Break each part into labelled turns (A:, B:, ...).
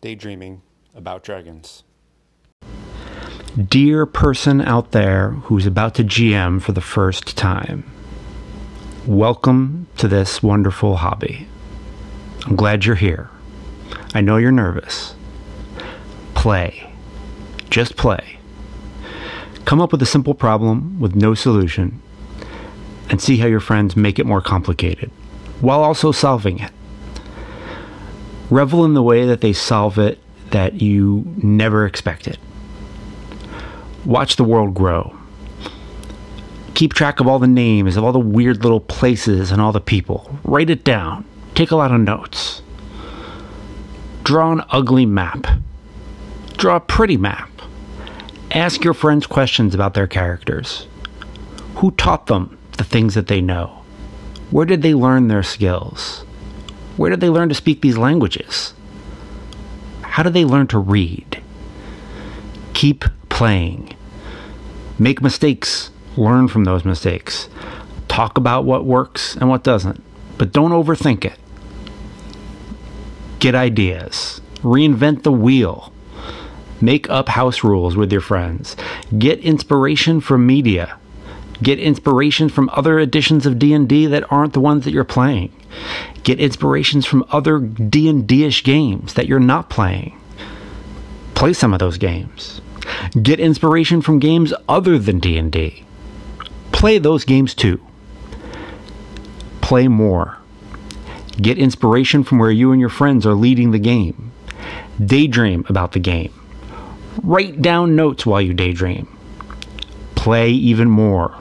A: daydreaming about dragons.
B: Dear person out there who's about to GM for the first time, welcome to this wonderful hobby. I'm glad you're here. I know you're nervous. Play. Just play. Come up with a simple problem with no solution and see how your friends make it more complicated while also solving it. Revel in the way that they solve it that you never expected. Watch the world grow. Keep track of all the names of all the weird little places and all the people. Write it down. Take a lot of notes. Draw an ugly map. Draw a pretty map. Ask your friends questions about their characters. Who taught them the things that they know? Where did they learn their skills? Where did they learn to speak these languages? How did they learn to read? Keep playing. Make mistakes. Learn from those mistakes. Talk about what works and what doesn't, but don't overthink it. Get ideas. Reinvent the wheel. Make up house rules with your friends. Get inspiration from media. Get inspiration from other editions of D&D that aren't the ones that you're playing. Get inspirations from other D&D-ish games that you're not playing. Play some of those games. Get inspiration from games other than D&D. Play those games too. Play more. Get inspiration from where you and your friends are leading the game. Daydream about the game. Write down notes while you daydream. Play even more.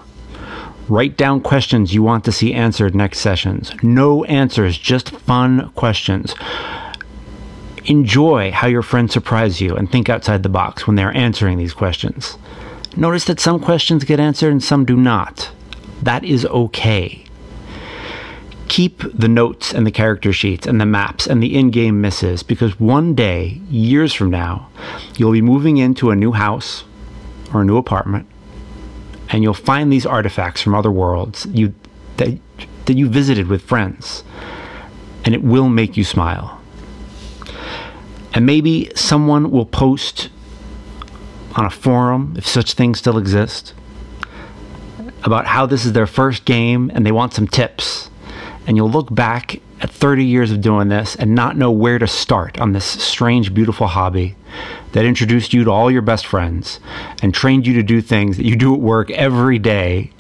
B: Write down questions you want to see answered next sessions. No answers, just fun questions. Enjoy how your friends surprise you and think outside the box when they're answering these questions. Notice that some questions get answered and some do not. That is okay. Keep the notes and the character sheets and the maps and the in game misses because one day, years from now, you'll be moving into a new house or a new apartment and you'll find these artifacts from other worlds you that that you visited with friends and it will make you smile. And maybe someone will post on a forum if such things still exist about how this is their first game and they want some tips. And you'll look back at 30 years of doing this and not know where to start on this strange beautiful hobby that introduced you to all your best friends and trained you to do things that you do at work every day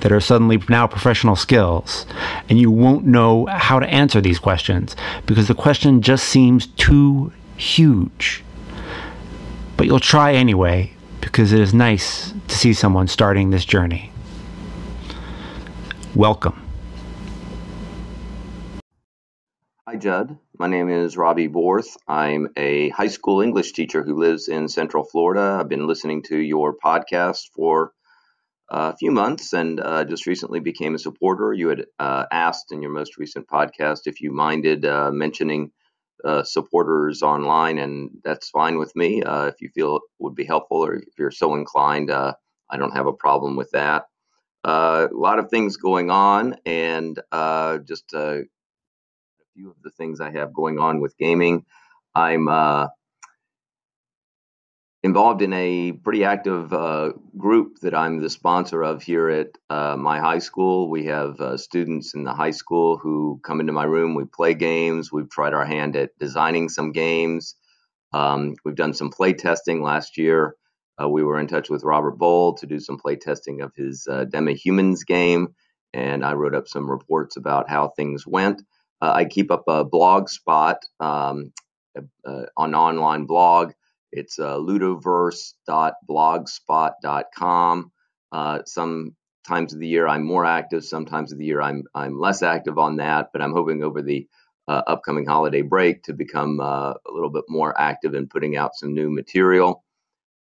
B: that are suddenly now professional skills. And you won't know how to answer these questions because the question just seems too huge. But you'll try anyway because it is nice to see someone starting this journey. Welcome.
C: Hi, Judd. My name is Robbie Borth. I'm a high school English teacher who lives in Central Florida. I've been listening to your podcast for a few months and uh, just recently became a supporter. You had uh, asked in your most recent podcast if you minded uh, mentioning uh, supporters online, and that's fine with me. Uh, if you feel it would be helpful or if you're so inclined, uh, I don't have a problem with that. a lot of things going on, and just few of the things I have going on with gaming. I'm uh, involved in a pretty active uh, group that I'm the sponsor of here at uh, my high school. We have uh, students in the high school who come into my room. We play games. We've tried our hand at designing some games. Um, we've done some play testing last year. Uh, we were in touch with Robert Bold to do some play testing of his uh, Demi Humans game, and I wrote up some reports about how things went. Uh, I keep up a blog spot um, uh, on online blog. It's uh, ludoverse.blogspot.com. Uh, some times of the year I'm more active. Sometimes of the year I'm I'm less active on that. But I'm hoping over the uh, upcoming holiday break to become uh, a little bit more active in putting out some new material.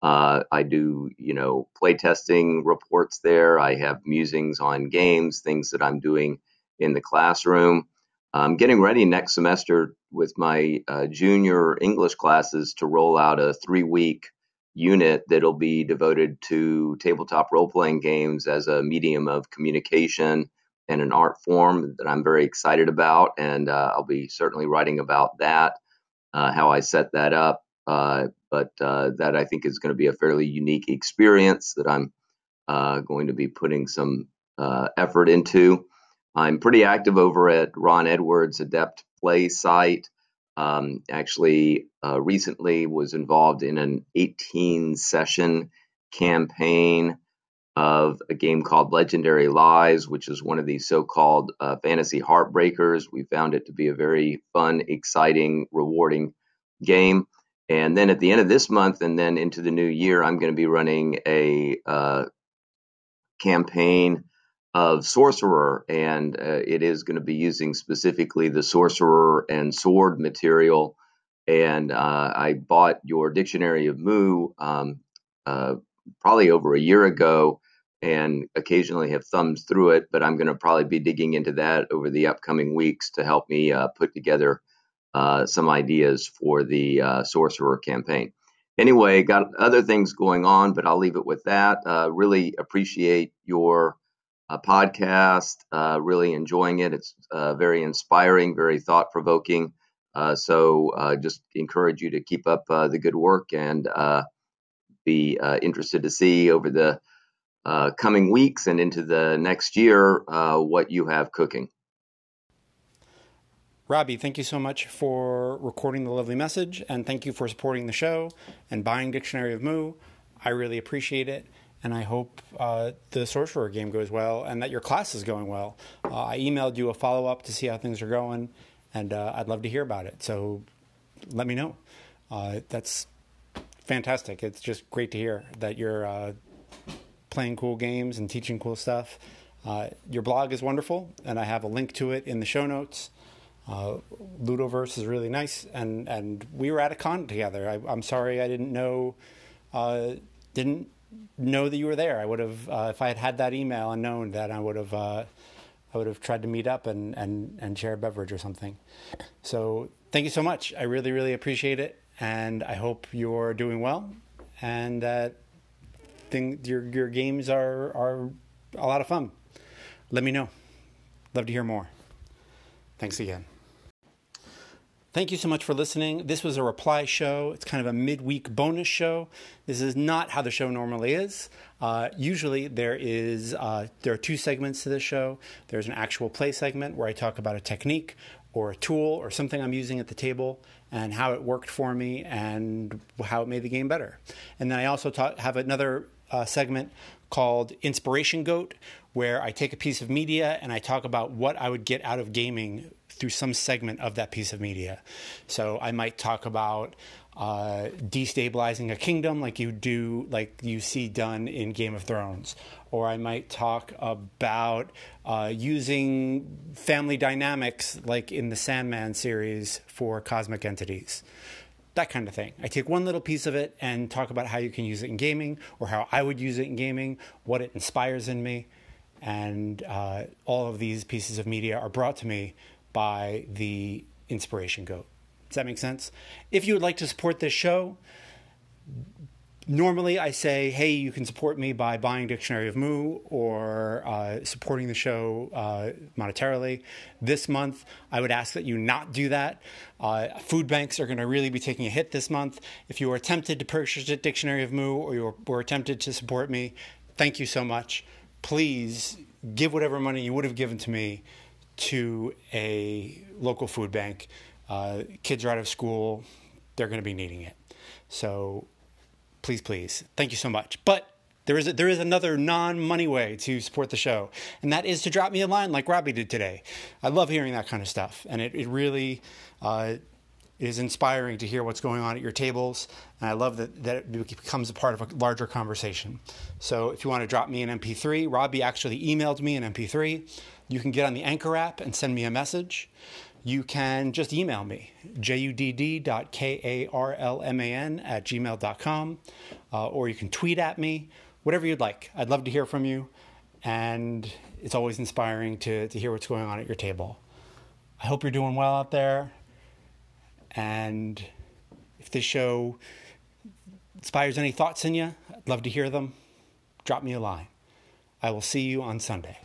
C: Uh, I do, you know, play testing reports there. I have musings on games, things that I'm doing in the classroom. I'm getting ready next semester with my uh, junior English classes to roll out a three week unit that'll be devoted to tabletop role playing games as a medium of communication and an art form that I'm very excited about. And uh, I'll be certainly writing about that. uh, how I set that up. Uh, but uh, that I think is going to be a fairly unique experience that I'm uh, going to be putting some uh, effort into. I'm pretty active over at Ron Edwards Adept Play site. Um, actually, uh, recently was involved in an 18 session campaign of a game called Legendary Lives, which is one of these so called uh, fantasy heartbreakers. We found it to be a very fun, exciting, rewarding game. And then at the end of this month and then into the new year, I'm going to be running a uh, campaign of Sorcerer, and uh, it is going to be using specifically the Sorcerer and Sword material. And uh, I bought your Dictionary of Mu um, uh, probably over a year ago and occasionally have thumbs through it, but I'm going to probably be digging into that over the upcoming weeks to help me uh, put together uh, some ideas for the uh, Sorcerer campaign. Anyway, got other things going on, but I'll leave it with that. Really appreciate your podcast. Uh, really enjoying it. It's very inspiring, very thought provoking. so just encourage you to keep up the good work and be interested to see over the uh, coming weeks and into the next year uh, what you have cooking.
B: Robbie, thank you so much for recording the lovely message, and thank you for supporting the show and buying Dictionary of Mu. I really appreciate it, and I hope uh, the Sorcerer game goes well and that your class is going well. Uh, I emailed you a follow up to see how things are going, and uh, I'd love to hear about it. So let me know. Uh, that's fantastic. It's just great to hear that you're uh, playing cool games and teaching cool stuff. Uh, your blog is wonderful, and I have a link to it in the show notes. Ludoverse is really nice, and, and we were at a con together. I, am sorry I didn't know didn't know that you were there. I would have uh, if I had had that email and known that I would have uh, I would have tried to meet up and, and, and share a beverage or something. So thank you so much. I really really appreciate it, and I hope you're doing well, and that thing your your games are are a lot of fun. Let me know. Love to hear more. Thanks again. Thank you so much for listening. This was a reply show. It's kind of a midweek bonus show. This is not how the show normally is. Uh, usually, there is uh, there are two segments to this show. There's an actual play segment where I talk about a technique or a tool or something I'm using at the table and how it worked for me and how it made the game better. And then I also talk, have another uh, segment called Inspiration Goat, where I take a piece of media and I talk about what I would get out of gaming through some segment of that piece of media. So I might talk about uh, destabilizing a kingdom like you do, like you see done in Game of Thrones. Or I might talk about uh, using family dynamics like in the Sandman series for cosmic entities that kind of thing. I take one little piece of it and talk about how you can use it in gaming or how I would use it in gaming, what it inspires in me. And uh, all of these pieces of media are brought to me by the Inspiration Goat. Does that make sense? If you would like to support this show, normally I say, hey, you can support me by buying Dictionary of Mu or uh, supporting the show uh, monetarily. This month, I would ask that you not do that. Uh, food banks are going to really be taking a hit this month. If you are tempted to purchase a Dictionary of Mu or you were tempted to support me, thank you so much. Please give whatever money you would have given to me to a local food bank. Uh, kids are out of school, they're going to be needing it. So please, please. Thank you so much. But there is a, there is another non-money way to support the show, and that is to drop me a line like Robbie did today. I love hearing that kind of stuff, and it, it really uh, is inspiring to hear what's going on at your tables, and I love that, that it becomes a part of a larger conversation. So if you want to drop me an MP3, Robbie actually emailed me an MP3. You can get on the Anchor app and send me a message you can just email me, judd.karlman at gmail.com, uh, or you can tweet at me, whatever you'd like. I'd love to hear from you, and it's always inspiring to, to hear what's going on at your table. I hope you're doing well out there, and if this show inspires any thoughts in you, I'd love to hear them. Drop me a line. I will see you on Sunday.